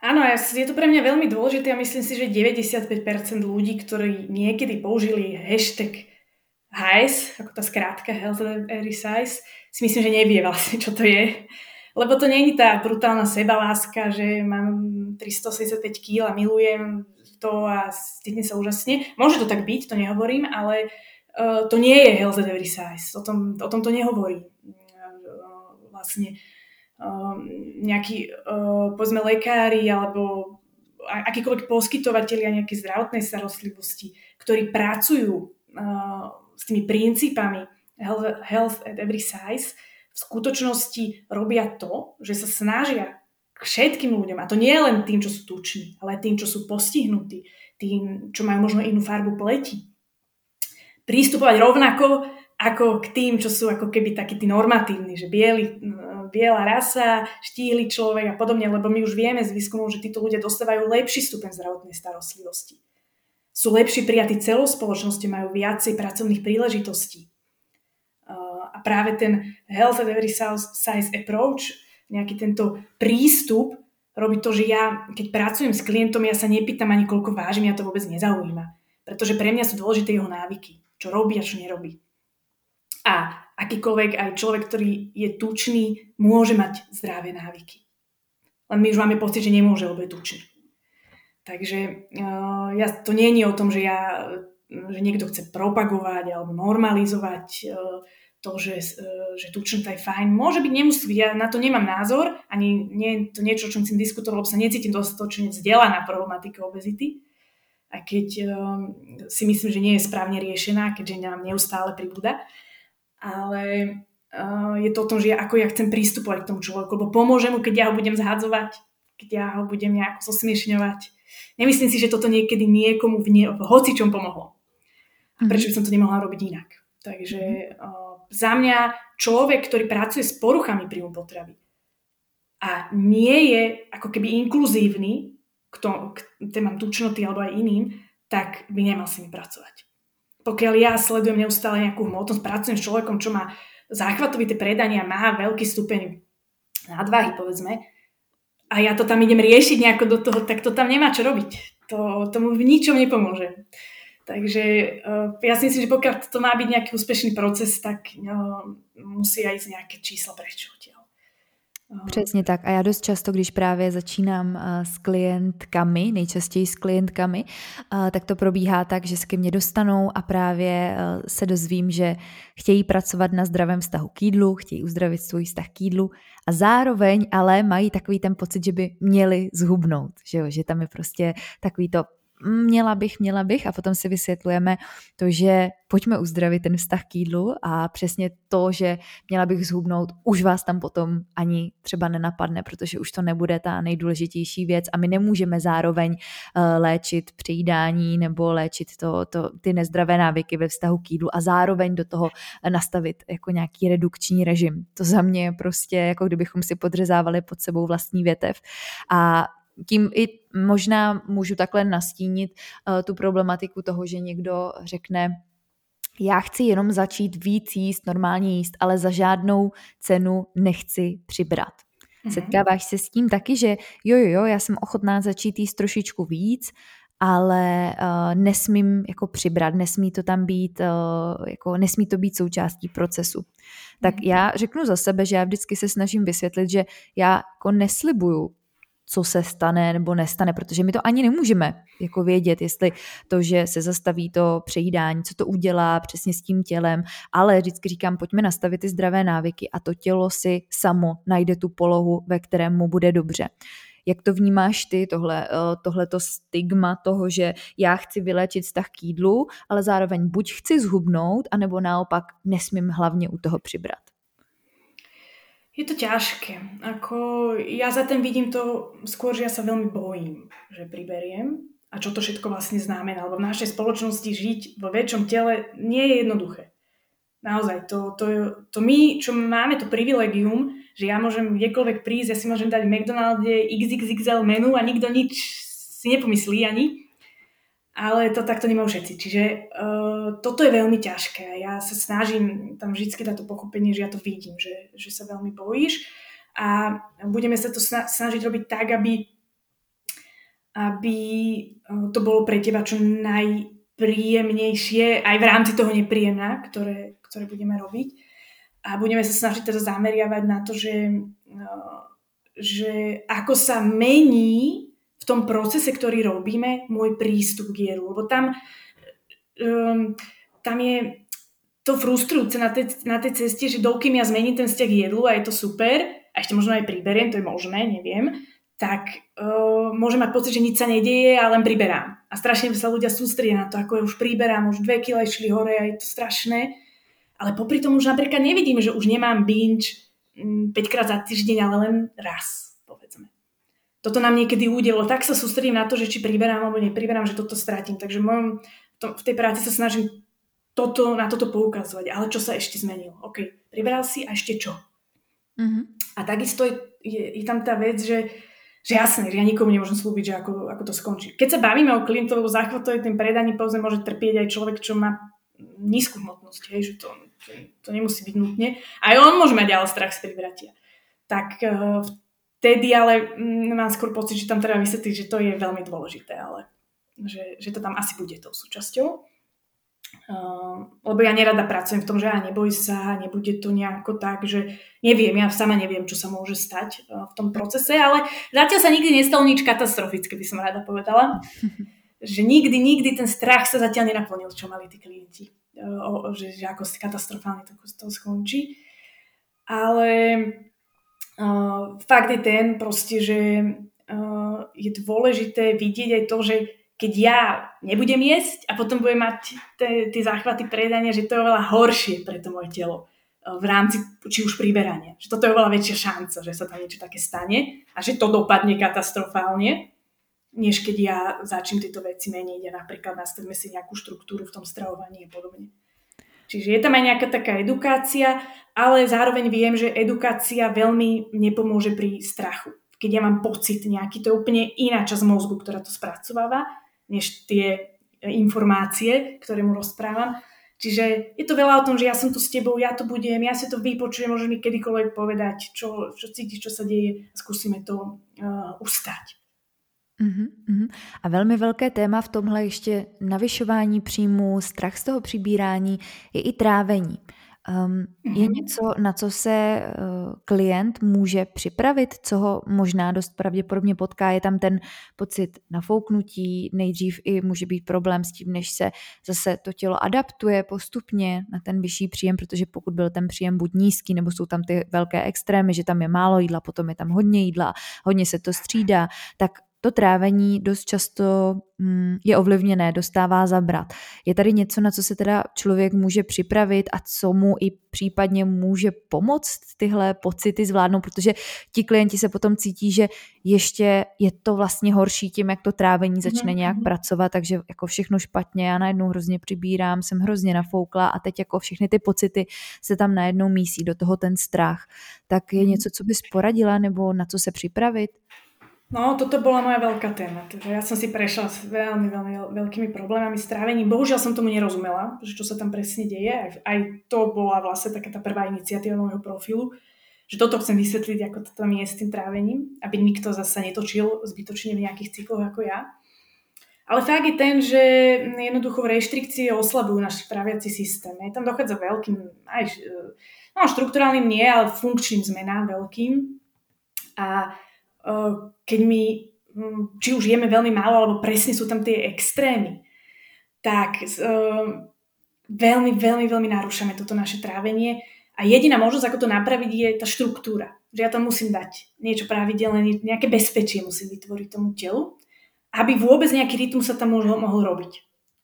Áno, je to pre mňa veľmi dôležité a myslím si, že 95% ľudí, ktorí niekedy použili hashtag HAES, ako tá skrátka Health Every Size, si myslím, že nevie vlastne, čo to je. Lebo to není tá brutálna sebaláska, že mám 365 kg a milujem to a cítim sa úžasne. Môže to tak byť, to nehovorím, ale uh, to nie je Health Every Size. O tom, o tom to nehovorí. Uh, vlastne nejakí, uh, povedzme, lekári alebo akýkoľvek poskytovateľia nejakej zdravotnej starostlivosti, ktorí pracujú uh, s tými princípami health, at every size, v skutočnosti robia to, že sa snažia k všetkým ľuďom, a to nie len tým, čo sú tuční, ale tým, čo sú postihnutí, tým, čo majú možno inú farbu pleti, prístupovať rovnako ako k tým, čo sú ako keby takí tí normatívni, že bieli, biela rasa, štíhly človek a podobne, lebo my už vieme z výskumov, že títo ľudia dostávajú lepší stupeň zdravotnej starostlivosti. Sú lepší prijatí celou spoločnosťou, majú viacej pracovných príležitostí. A práve ten health at every size approach, nejaký tento prístup, robí to, že ja, keď pracujem s klientom, ja sa nepýtam ani koľko vážim, ja to vôbec nezaujíma. Pretože pre mňa sú dôležité jeho návyky. Čo robí a čo nerobí. A akýkoľvek aj človek, ktorý je tučný, môže mať zdravé návyky. Len my už máme pocit, že nemôže, lebo je tučný. Takže uh, ja, to nie je o tom, že, ja, že niekto chce propagovať alebo normalizovať uh, to, že, uh, že tučnutá je fajn. Môže byť, nemusí Ja na to nemám názor, ani nie je to niečo, o čom chcem diskutovať, lebo sa necítim dostatočne vzdelaná problematike obezity. A keď uh, si myslím, že nie je správne riešená, keďže nám neustále pribúda ale uh, je to o tom, že ja, ako ja chcem prístupovať k tomu človeku, lebo pomôžem mu, keď ja ho budem zhadzovať, keď ja ho budem nejako zosmiešňovať. Nemyslím si, že toto niekedy niekomu v, nie, v hocičom pomohlo. A mhm. prečo by som to nemohla robiť inak? Takže uh, za mňa človek, ktorý pracuje s poruchami príjmu potravy a nie je ako keby inkluzívny k, to, k témam tučnoty alebo aj iným, tak by nemal si mi pracovať pokiaľ ja sledujem neustále nejakú hmotnosť, pracujem s človekom, čo má záchvatovité predania, má veľký stupeň nadváhy, povedzme, a ja to tam idem riešiť nejako do toho, tak to tam nemá čo robiť. To, tomu v ničom nepomôže. Takže uh, ja si myslím, že pokiaľ to má byť nejaký úspešný proces, tak uh, musí aj ísť nejaké číslo preč Přesně tak. A já dost často, když právě začínám s klientkami, nejčastěji s klientkami, tak to probíhá tak, že se ke mně dostanou a právě se dozvím, že chtějí pracovat na zdravém vztahu k jídlu, chtějí uzdravit svůj vztah k jídlu a zároveň ale mají takový ten pocit, že by měli zhubnout, že, jo? že tam je prostě takový to měla bych, měla bych a potom si vysvětlujeme to, že pojďme uzdravit ten vztah k jídlu a přesně to, že měla bych zhubnout, už vás tam potom ani třeba nenapadne, protože už to nebude ta nejdůležitější věc a my nemůžeme zároveň uh, léčit přejídání nebo léčit to, to, ty nezdravé návyky ve vztahu k jídlu a zároveň do toho nastavit jako nějaký redukční režim. To za mě je prostě jako kdybychom si podřezávali pod sebou vlastní větev a tím i možná můžu takhle nastínit uh, tu problematiku toho, že někdo řekne, já chci jenom začít víc jíst, normálně jíst, ale za žádnou cenu nechci přibrat. Mm-hmm. Setkáváš se s tím taky, že jo, jo, jo, já jsem ochotná začít jíst trošičku víc, ale uh, nesmím jako přibrat, nesmí to tam být, uh, jako nesmí to být součástí procesu. Tak mm-hmm. já řeknu za sebe, že já vždycky se snažím vysvětlit, že já jako neslibuju co se stane nebo nestane, protože my to ani nemůžeme jako vědět, jestli to, že se zastaví to přejídání, co to udělá přesně s tím tělem, ale vždycky říkám, pojďme nastavit ty zdravé návyky a to tělo si samo najde tu polohu, ve kterém mu bude dobře. Jak to vnímáš ty, tohle, eh, tohleto stigma toho, že já chci vyléčit vztah k jídlu, ale zároveň buď chci zhubnout, anebo naopak nesmím hlavně u toho přibrat? Je to ťažké. Ako, ja za ten vidím to skôr, že ja sa veľmi bojím, že priberiem a čo to všetko vlastne znamená. Lebo v našej spoločnosti žiť vo väčšom tele nie je jednoduché. Naozaj, to, to, to my, čo máme to privilegium, že ja môžem kdekoľvek prísť, ja si môžem dať v McDonalde XXXL menu a nikto nič si nepomyslí ani. Ale to takto nemajú všetci. Čiže uh, toto je veľmi ťažké. Ja sa snažím tam vždy dať to pochopenie, že ja to vidím, že, že sa veľmi bojíš. A budeme sa to snažiť robiť tak, aby, aby uh, to bolo pre teba čo najpríjemnejšie, aj v rámci toho nepríjemná, ktoré, ktoré budeme robiť. A budeme sa snažiť teda zameriavať na to, že, uh, že ako sa mení v tom procese, ktorý robíme, môj prístup k jedlu. Lebo tam, um, tam je to frustrujúce na tej, na tej ceste, že dokým ja zmením ten vzťah k jedlu a je to super, a ešte možno aj priberiem, to je možné, neviem, tak uh, môžem mať pocit, že nič sa nedieje a len priberám. A strašne sa ľudia sústredia na to, ako ja už priberám, už dve kg išli hore a je to strašné. Ale popri tom už napríklad nevidím, že už nemám binge 5 mm, krát za týždeň, ale len raz, toto nám niekedy udelo, tak sa sústredím na to, že či priberám alebo nepriberám, že toto stratím. Takže v, mojom, to, v tej práci sa snažím toto, na toto poukazovať. Ale čo sa ešte zmenilo? OK, priberal si a ešte čo? Mm-hmm. A takisto je, je, je tam tá vec, že, že jasné, že ja nikomu nemôžem slúbiť, že ako, ako to skončí. Keď sa bavíme o klientovu záchvatu, ten predaní povedzme môže trpieť aj človek, čo má nízku hmotnosť, hej, že to, to, to nemusí byť nutne. Aj on môže mať ale strach z pribratia. Tak uh, v vtedy ale mm, mám skôr pocit, že tam treba vysvetliť, že to je veľmi dôležité, ale že, že to tam asi bude tou súčasťou. Uh, lebo ja nerada pracujem v tom, že ja neboj sa, nebude to nejako tak, že neviem, ja sama neviem, čo sa môže stať uh, v tom procese, ale zatiaľ sa nikdy nestalo nič katastrofické, by som rada povedala. že nikdy, nikdy ten strach sa zatiaľ nenaplnil, čo mali tí klienti. Uh, že, že ako katastrofálne to, to skončí. Ale Uh, fakt je ten proste, že uh, je dôležité vidieť aj to, že keď ja nebudem jesť a potom budem mať tie záchvaty predania, že to je oveľa horšie pre to moje telo uh, v rámci či už priberania. Že toto je oveľa väčšia šanca, že sa tam niečo také stane a že to dopadne katastrofálne, než keď ja začnem tieto veci meniť a napríklad nastavíme si nejakú štruktúru v tom stravovaní a podobne. Čiže je tam aj nejaká taká edukácia, ale zároveň viem, že edukácia veľmi nepomôže pri strachu. Keď ja mám pocit nejaký, to je úplne iná časť mozgu, ktorá to spracováva, než tie informácie, ktoré mu rozprávam. Čiže je to veľa o tom, že ja som tu s tebou, ja to budem, ja si to vypočujem, môžem mi kedykoľvek povedať, čo, čo cítiš, čo sa deje skúsime to uh, ustať. Uh-huh, uh-huh. A velmi velké téma v tomhle ještě navyšování příjmů, strach z toho přibírání je i trávení. Um, je uh-huh. něco, na co se uh, klient může připravit, co ho možná dost pravděpodobně potká, je tam ten pocit nafouknutí, nejdřív i může být problém s tím, než se zase to tělo adaptuje postupně na ten vyšší příjem, protože pokud byl ten příjem buď nízký, nebo jsou tam ty velké extrémy, že tam je málo jídla, potom je tam hodně jídla, hodně se to střídá, tak to trávení dost často mm, je ovlivněné, dostává zabrat. Je tady něco, na co se teda člověk může připravit a co mu i případně může pomoct tyhle pocity zvládnout, protože ti klienti se potom cítí, že ještě je to vlastně horší tím, jak to trávení začne mm-hmm. nějak pracovat, takže jako všechno špatně, já najednou hrozně přibírám, jsem hrozně nafoukla a teď jako všechny ty pocity se tam najednou mísí, do toho ten strach. Tak je mm-hmm. něco, co bys poradila nebo na co se připravit? No, toto bola moja veľká téma. Teda ja som si prešla s veľmi, veľmi veľkými problémami s trávením. Bohužiaľ som tomu nerozumela, že čo sa tam presne deje. Aj, aj to bola vlastne taká tá prvá iniciatíva môjho profilu, že toto chcem vysvetliť, ako to tam je s tým trávením, aby nikto zase netočil zbytočne v nejakých cykloch ako ja. Ale fakt je ten, že jednoducho reštrikcie oslabujú náš tráviaci systém. Tam dochádza veľkým, aj no, štruktúrálnym nie, ale funkčným zmenám veľkým. A keď my, hm, či už jeme veľmi málo, alebo presne sú tam tie extrémy, tak eh, veľmi, veľmi, veľmi narúšame toto naše trávenie a jediná možnosť, ako to napraviť, je tá štruktúra. Že ja tam musím dať niečo pravidelné, nejaké bezpečie musím vytvoriť tomu telu, aby vôbec nejaký rytmus sa tam mohol, mohol robiť.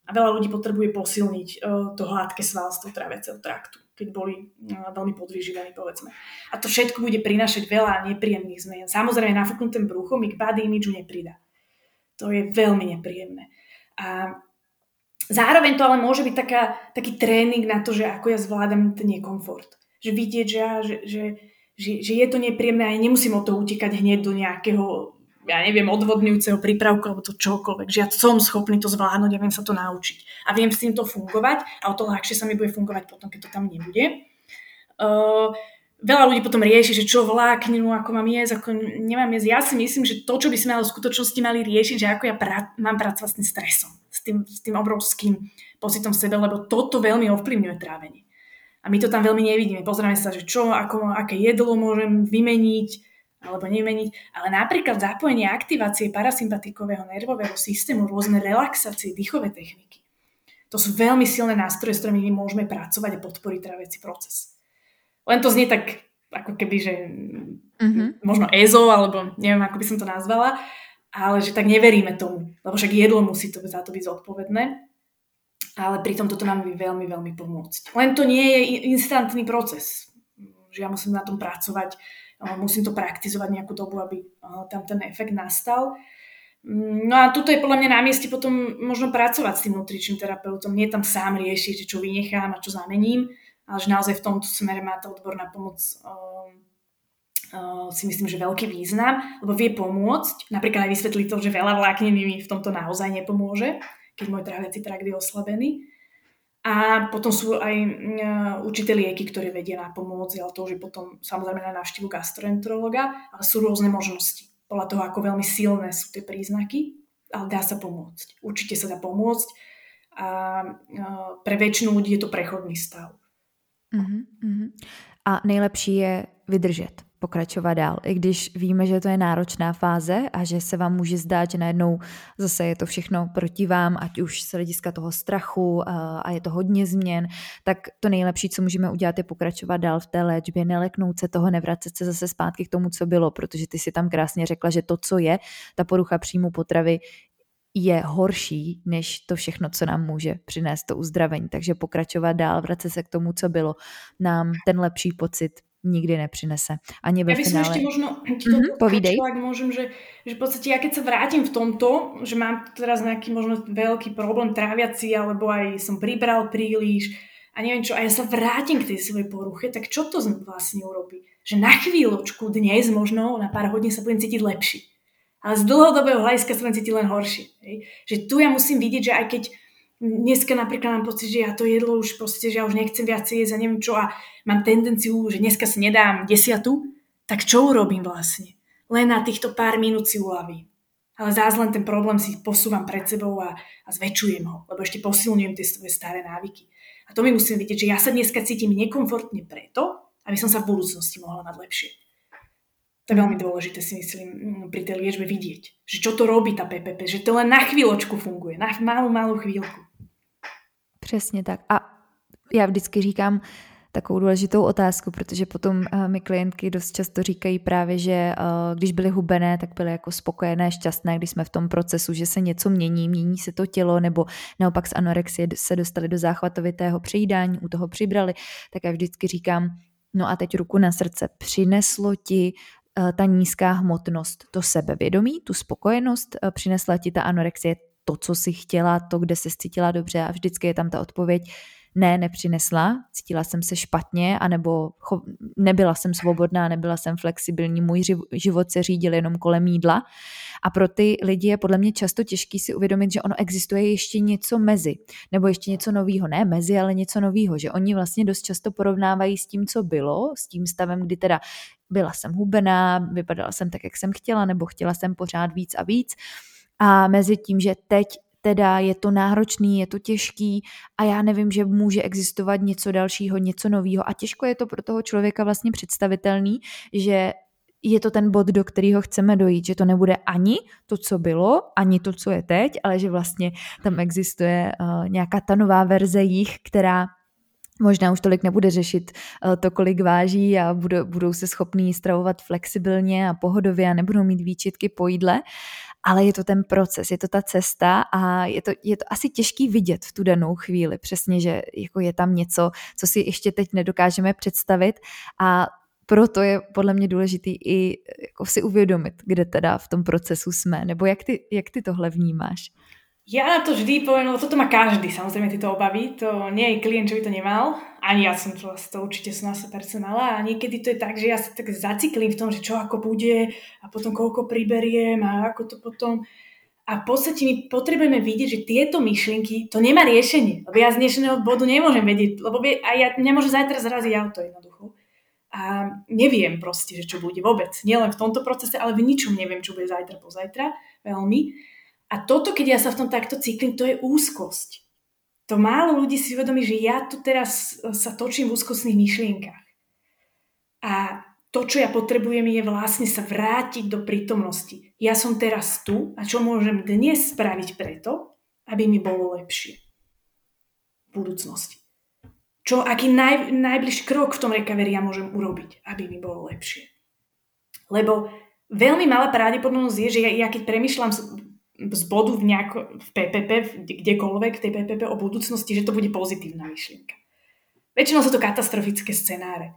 A veľa ľudí potrebuje posilniť uh, to hladké svalstvo tráviaceho traktu keď boli veľmi podvyživení, povedzme. A to všetko bude prinášať veľa nepríjemných zmien. Samozrejme, nafúknuté brucho mi k body imidžu nepridá. To je veľmi nepríjemné. A zároveň to ale môže byť taká, taký tréning na to, že ako ja zvládam ten nekomfort. Že vidieť, že, že, že, že, že je to nepríjemné a ja nemusím od toho utekať hneď do nejakého ja neviem, odvodňujúceho prípravku alebo to čokoľvek, že ja som schopný to zvládnuť a viem sa to naučiť. A viem s týmto fungovať a o to ľahšie sa mi bude fungovať potom, keď to tam nebude. Uh, veľa ľudí potom rieši, že čo vlákninu, ako mám jesť, ako nemám jesť. Ja si myslím, že to, čo by sme ale v skutočnosti mali riešiť, že ako ja pra- mám pracovať s tým stresom, s tým, s tým obrovským pocitom sebe, lebo toto veľmi ovplyvňuje trávenie. A my to tam veľmi nevidíme. Pozrieme sa, že čo, ako, aké jedlo môžem vymeniť, alebo nemeniť, ale napríklad zapojenie aktivácie parasympatikového nervového systému, rôzne relaxácie, dýchové techniky. To sú veľmi silné nástroje, s ktorými my môžeme pracovať a podporiť tráviaci proces. Len to znie tak ako keby, že mm-hmm. možno EZO, alebo neviem, ako by som to nazvala, ale že tak neveríme tomu, lebo však jedlo musí to, za to byť zodpovedné, ale pritom toto nám vie veľmi, veľmi pomôcť. Len to nie je instantný proces, že ja musím na tom pracovať musím to praktizovať nejakú dobu, aby tam ten efekt nastal. Mm, no a tuto je podľa mňa na mieste potom možno pracovať s tým nutričným terapeutom. Nie tam sám riešiť, čo vynechám a čo zamením, ale že naozaj v tomto smere má tá odborná pomoc uh, uh, si myslím, že veľký význam, lebo vie pomôcť. Napríklad aj vysvetliť to, že veľa vlákniny mi v tomto naozaj nepomôže, keď môj tráviaci trakt je oslabený. A potom sú aj uh, určité lieky, ktoré vedia na pomôcť, ale to už je potom samozrejme na návštevu gastroenterologa, ale sú rôzne možnosti. Podľa toho, ako veľmi silné sú tie príznaky, ale dá sa pomôcť. Určite sa dá pomôcť a uh, pre väčšinu ľudí je to prechodný stav. Uh-huh, A nejlepší je vydržet pokračovat dál, i když víme, že to je náročná fáze a že se vám může zdát, že najednou zase je to všechno proti vám, ať už z hlediska toho strachu a je to hodně změn, tak to nejlepší, co můžeme udělat, je pokračovat dál v té léčbě, neleknout se toho, nevracet se zase zpátky k tomu, co bylo, protože ty si tam krásně řekla, že to, co je, ta porucha příjmu potravy, je horší než to všechno, co nám může přinést to uzdravení. Takže pokračovat dál, vracet se k tomu, co bylo, nám ten lepší pocit nikdy nepřinese. Ani ve ja by finále. som ešte možno mm-hmm, povídej. ak môžem, že, že v podstate ja keď sa vrátim v tomto, že mám teraz nejaký možno veľký problém tráviaci, alebo aj som pribral príliš a neviem čo, a ja sa vrátim k tej svojej poruche, tak čo to vlastne urobí? Že na chvíľočku dnes možno na pár hodín sa budem cítiť lepší. Ale z dlhodobého hľadiska sa budem cítiť len horšie. Hej? Že tu ja musím vidieť, že aj keď dneska napríklad mám pocit, že ja to jedlo už proste, že ja už nechcem viac jesť a neviem čo a mám tendenciu, že dneska si nedám desiatu, tak čo urobím vlastne? Len na týchto pár minút si uľavím. Ale zás len ten problém si posúvam pred sebou a, a zväčšujem ho, lebo ešte posilňujem tie svoje staré návyky. A to mi musím vidieť, že ja sa dneska cítim nekomfortne preto, aby som sa v budúcnosti mohla mať lepšie. To je veľmi dôležité si myslím pri tej liečbe vidieť, že čo to robí tá PPP, že to len na chvíľočku funguje, na malú, malú chvíľku. Přesně tak. A já vždycky říkám takovou důležitou otázku, protože potom uh, mi klientky dost často říkají právě, že uh, když byly hubené, tak byly jako spokojené, šťastné, když jsme v tom procesu, že se něco mění, mění se to tělo, nebo naopak z anorexie se dostali do záchvatovitého přejídání, u toho přibrali, tak já vždycky říkám, no a teď ruku na srdce, přineslo ti uh, ta nízká hmotnost, to sebevědomí, tu spokojenost, přinesla ti ta anorexie to, co si chtěla, to, kde se cítila dobře a vždycky je tam ta odpověď, ne, nepřinesla, cítila jsem se špatně, anebo cho, nebyla jsem svobodná, nebyla jsem flexibilní, můj život se řídil jenom kolem jídla. A pro ty lidi je podle mě často těžký si uvědomit, že ono existuje ještě něco mezi, nebo ještě něco nového, ne mezi, ale něco nového, že oni vlastně dost často porovnávají s tím, co bylo, s tím stavem, kdy teda byla jsem hubená, vypadala jsem tak, jak jsem chtěla, nebo chtěla jsem pořád víc a víc a mezi tím, že teď teda je to náročný, je to těžký a já nevím, že může existovat něco dalšího, něco nového a těžko je to pro toho člověka vlastně představitelný, že je to ten bod, do kterého chceme dojít, že to nebude ani to, co bylo, ani to, co je teď, ale že vlastně tam existuje uh, nějaká ta nová verze jich, která možná už tolik nebude řešit uh, to, kolik váží a budou, budou se schopní stravovat flexibilně a pohodově a nebudou mít výčitky po jídle ale je to ten proces, je to ta cesta a je to, je to asi těžký vidět v tu danou chvíli, přesně, že jako je tam něco, co si ještě teď nedokážeme představit a proto je podle mě důležitý i jako si uvědomit, kde teda v tom procesu jsme, nebo jak ty, jak ty tohle vnímáš? Ja na to vždy poviem, lebo toto má každý, samozrejme tieto obavy, to nie je klient, čo by to nemal, ani ja som to, to určite som na 100% mala a niekedy to je tak, že ja sa tak zaciklím v tom, že čo ako bude a potom koľko priberiem a ako to potom a v podstate my potrebujeme vidieť, že tieto myšlienky, to nemá riešenie, lebo ja z dnešného bodu nemôžem vedieť, lebo a ja nemôžem zajtra zraziť auto jednoducho. A neviem proste, že čo bude vôbec. Nielen v tomto procese, ale v ničom neviem, čo bude zajtra, pozajtra. Veľmi. A toto, keď ja sa v tom takto cyklím, to je úzkosť. To málo ľudí si uvedomí, že ja tu teraz sa točím v úzkostných myšlienkach. A to, čo ja potrebujem, je vlastne sa vrátiť do prítomnosti. Ja som teraz tu a čo môžem dnes spraviť preto, aby mi bolo lepšie v budúcnosti. Čo, aký naj, najbližší krok v tom recovery ja môžem urobiť, aby mi bolo lepšie. Lebo veľmi malá pravdepodobnosť je, že ja, ja keď premyšľam z bodu v, nejako, v PPP, kdekoľvek v tej PPP o budúcnosti, že to bude pozitívna myšlienka. Väčšinou sú to katastrofické scenáre.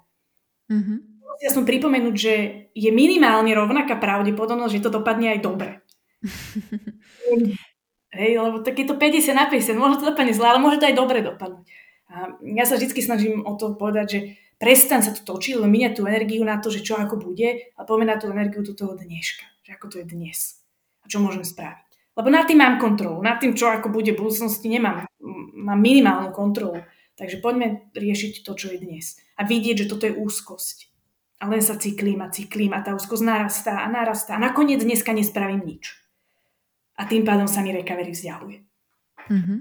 Mm-hmm. Ja som pripomenúť, že je minimálne rovnaká pravdepodobnosť, že to dopadne aj dobre. Hej, lebo tak je to 50 na 50, môže to dopadne zle, ale môže to aj dobre dopadnúť. A ja sa vždy snažím o to povedať, že prestan sa to točiť, lebo míňať tú energiu na to, že čo ako bude a pomená tú energiu do toho dneška, že ako to je dnes a čo môžem spraviť. Lebo nad tým mám kontrolu. Nad tým, čo ako bude v budúcnosti, nemám. Mám minimálnu kontrolu. Takže poďme riešiť to, čo je dnes. A vidieť, že toto je úzkosť. A len sa cyklím a cyklím a tá úzkosť narastá a narastá. A nakoniec dneska nespravím nič. A tým pádom sa mi recovery vzdialuje. Mm-hmm.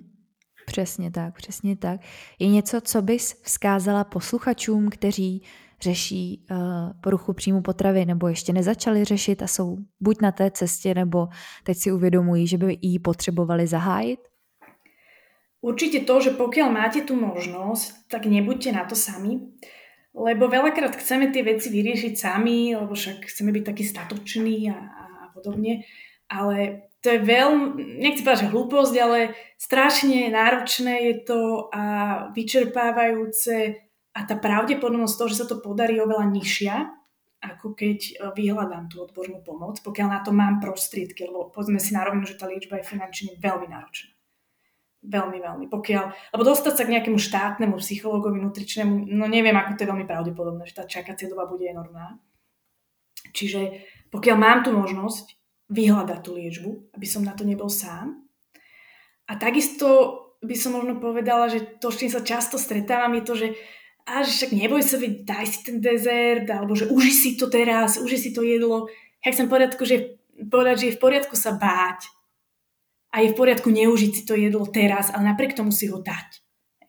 Přesně tak, přesně tak. Je něco, co bys vzkázala posluchačům, kteří řeší uh, poruchu příjmu potravy nebo ještě nezačali řešit a jsou buď na té cestě, nebo teď si uvědomují, že by ji potřebovali zahájit? Určite to, že pokiaľ máte tú možnosť, tak nebuďte na to sami, lebo veľakrát chceme tie veci vyriešiť sami, lebo však chceme byť taký statočný a, a podobne, ale to je veľmi, nechci povedať, že hlúposť, ale strašne náročné je to a vyčerpávajúce a tá pravdepodobnosť toho, že sa to podarí, je oveľa nižšia, ako keď e, vyhľadám tú odbornú pomoc, pokiaľ na to mám prostriedky, lebo povedzme si na že tá liečba je finančne veľmi náročná. Veľmi, veľmi. Pokiaľ, lebo dostať sa k nejakému štátnemu psychologovi, nutričnému, no neviem, ako to je veľmi pravdepodobné, že tá čakacia doba bude enormná. Čiže pokiaľ mám tú možnosť vyhľadať tú liečbu, aby som na to nebol sám. A takisto by som možno povedala, že to, s čím sa často stretávam, je to, že a že však neboj sa, veď daj si ten dezert, alebo že uži si to teraz, uži si to jedlo. Ja chcem povedať, že, povedať, že je v poriadku sa báť a je v poriadku neužiť si to jedlo teraz, ale napriek tomu si ho dať.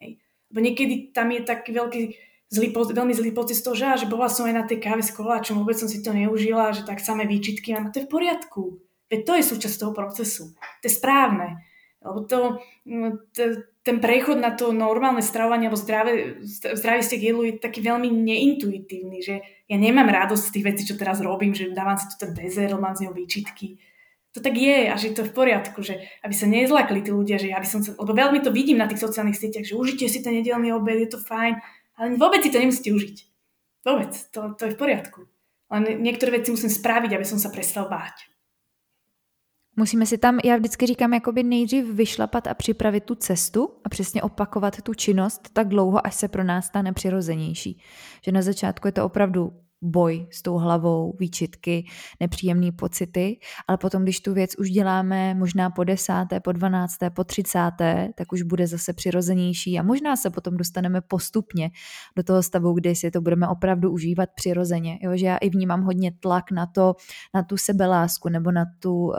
Hej. Lebo niekedy tam je taký veľký zlý, veľmi zlý pocit z toho, že, že bola som aj na tej káve s koláčom, vôbec som si to neužila, že tak samé výčitky mám. To je v poriadku. Veď to je súčasť toho procesu. To je správne. Lebo to, to, ten prechod na to normálne stravovanie alebo zdravé, zdravý stek jedlu je taký veľmi neintuitívny, že ja nemám radosť z tých vecí, čo teraz robím, že dávam si tu ten dezert, mám z neho výčitky. To tak je a že to je v poriadku, že aby sa nezlakli tí ľudia, že ja by som sa, lebo veľmi to vidím na tých sociálnych sieťach, že užite si ten nedelný obed, je to fajn, ale vôbec si to nemusíte užiť. Vôbec, to, to je v poriadku. Len niektoré veci musím spraviť, aby som sa prestal báť. Musíme si tam, já vždycky říkám, jakoby nejdřív vyšlapat a připravit tu cestu a přesně opakovat tu činnost tak dlouho, až se pro nás stane přirozenější. Že na začátku je to opravdu boj s tou hlavou, výčitky, nepříjemné pocity, ale potom, když tu věc už děláme možná po desáté, po dvanácté, po třicáté, tak už bude zase přirozenější a možná se potom dostaneme postupně do toho stavu, kdy si to budeme opravdu užívat přirozeně. Jo, že já i vnímám hodně tlak na to, na tu sebelásku nebo na, tu, uh,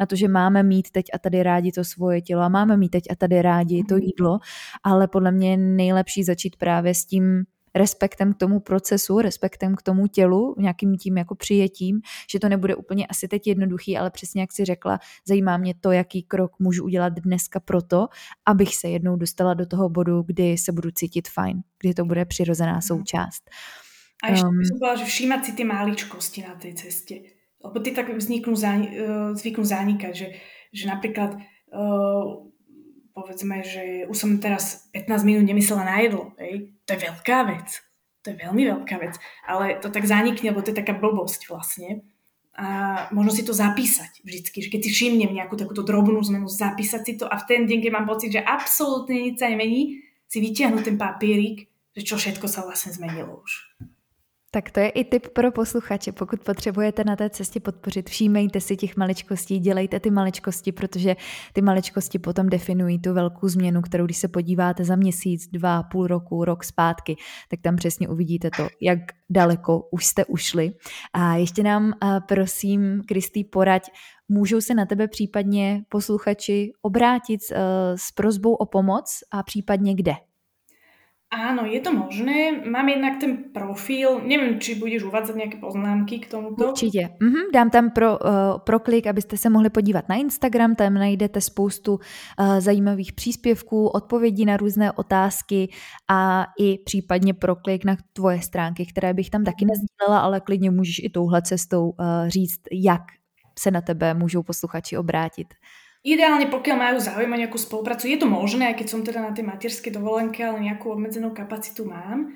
na to, že máme mít teď a tady rádi to svoje tělo a máme mít teď a tady rádi to mhm. jídlo, ale podle mě je nejlepší začít právě s tím respektem k tomu procesu, respektem k tomu tělu, nějakým tím jako přijetím, že to nebude úplně asi teď jednoduchý, ale přesně jak si řekla, zajímá mě to, jaký krok můžu udělat dneska proto, abych se jednou dostala do toho bodu, kdy se budu cítit fajn, kdy to bude přirozená mhm. součást. A ešte um, by som povedala, že všímať si tie maličkosti na tej ceste. lebo tie tak vzniknú, zvyknú zanikať, že, že napríklad uh, povedzme, že už som teraz 15 minút nemyslela na jedlo, hej, to je veľká vec. To je veľmi veľká vec. Ale to tak zanikne, lebo to je taká blbosť vlastne. A možno si to zapísať vždycky, že keď si všimnem nejakú takúto drobnú zmenu, zapísať si to a v ten deň, keď mám pocit, že absolútne nič sa nemení, si vytiahnuť ten papierik, že čo všetko sa vlastne zmenilo už. Tak to je i tip pro posluchače. Pokud potřebujete na té cestě podpořit, všímejte si těch maličkostí, dělejte ty maličkosti, protože ty maličkosti potom definují tu velkou změnu, kterou když se podíváte za měsíc, dva, půl roku, rok zpátky, tak tam přesně uvidíte to, jak daleko už jste ušli. A ještě nám, prosím, Kristý, poraď, můžou se na tebe případně posluchači obrátit s, s prozbou o pomoc a případně kde? Áno, je to možné. Mám jednak ten profil, neviem, či budeš uvádzať nejaké poznámky k tomuto. Určitě. Mhm, dám tam pro, uh, pro klik, abyste se mohli podívat na Instagram, tam najdete spoustu uh, zajímavých příspěvků, odpovědí na různé otázky a i případně pro klik na tvoje stránky, které bych tam taky nezdílela, ale klidně můžeš i touhle cestou uh, říct, jak se na tebe můžou posluchači obrátit. Ideálne, pokiaľ majú záujem o nejakú spoluprácu, je to možné, aj keď som teda na tej materskej dovolenke, ale nejakú obmedzenú kapacitu mám,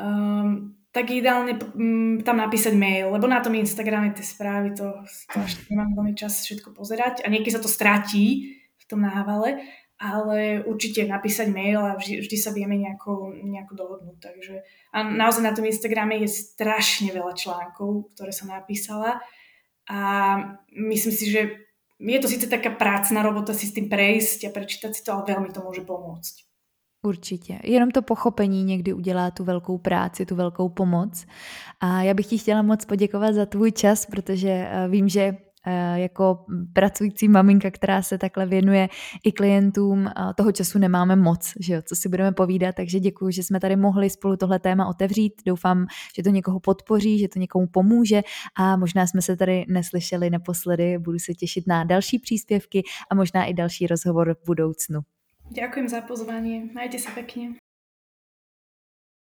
um, tak ideálne um, tam napísať mail, lebo na tom Instagrame tie správy, to, to až nemám veľmi čas všetko pozerať a niekedy sa to stratí v tom návale, ale určite napísať mail a vždy, vždy sa vieme nejako, nejako dohodnúť. Takže, a naozaj na tom Instagrame je strašne veľa článkov, ktoré som napísala a myslím si, že je to síce taká prácna robota si s tým prejsť a prečítať si to, ale veľmi to môže pomôcť. Určitě. Jenom to pochopení někdy udělá tu velkou práci, tu velkou pomoc. A já bych ti chtěla moc poděkovat za tvůj čas, protože eh, vím, že jako pracující maminka, která se takhle věnuje i klientům, toho času nemáme moc, že jo, co si budeme povídat, takže děkuji, že jsme tady mohli spolu tohle téma otevřít. Doufám, že to někoho podpoří, že to někomu pomůže a možná jsme se tady neslyšeli naposledy. Budu se těšit na další příspěvky a možná i další rozhovor v budoucnu. Ďakujem za pozvání. Majte se pekne.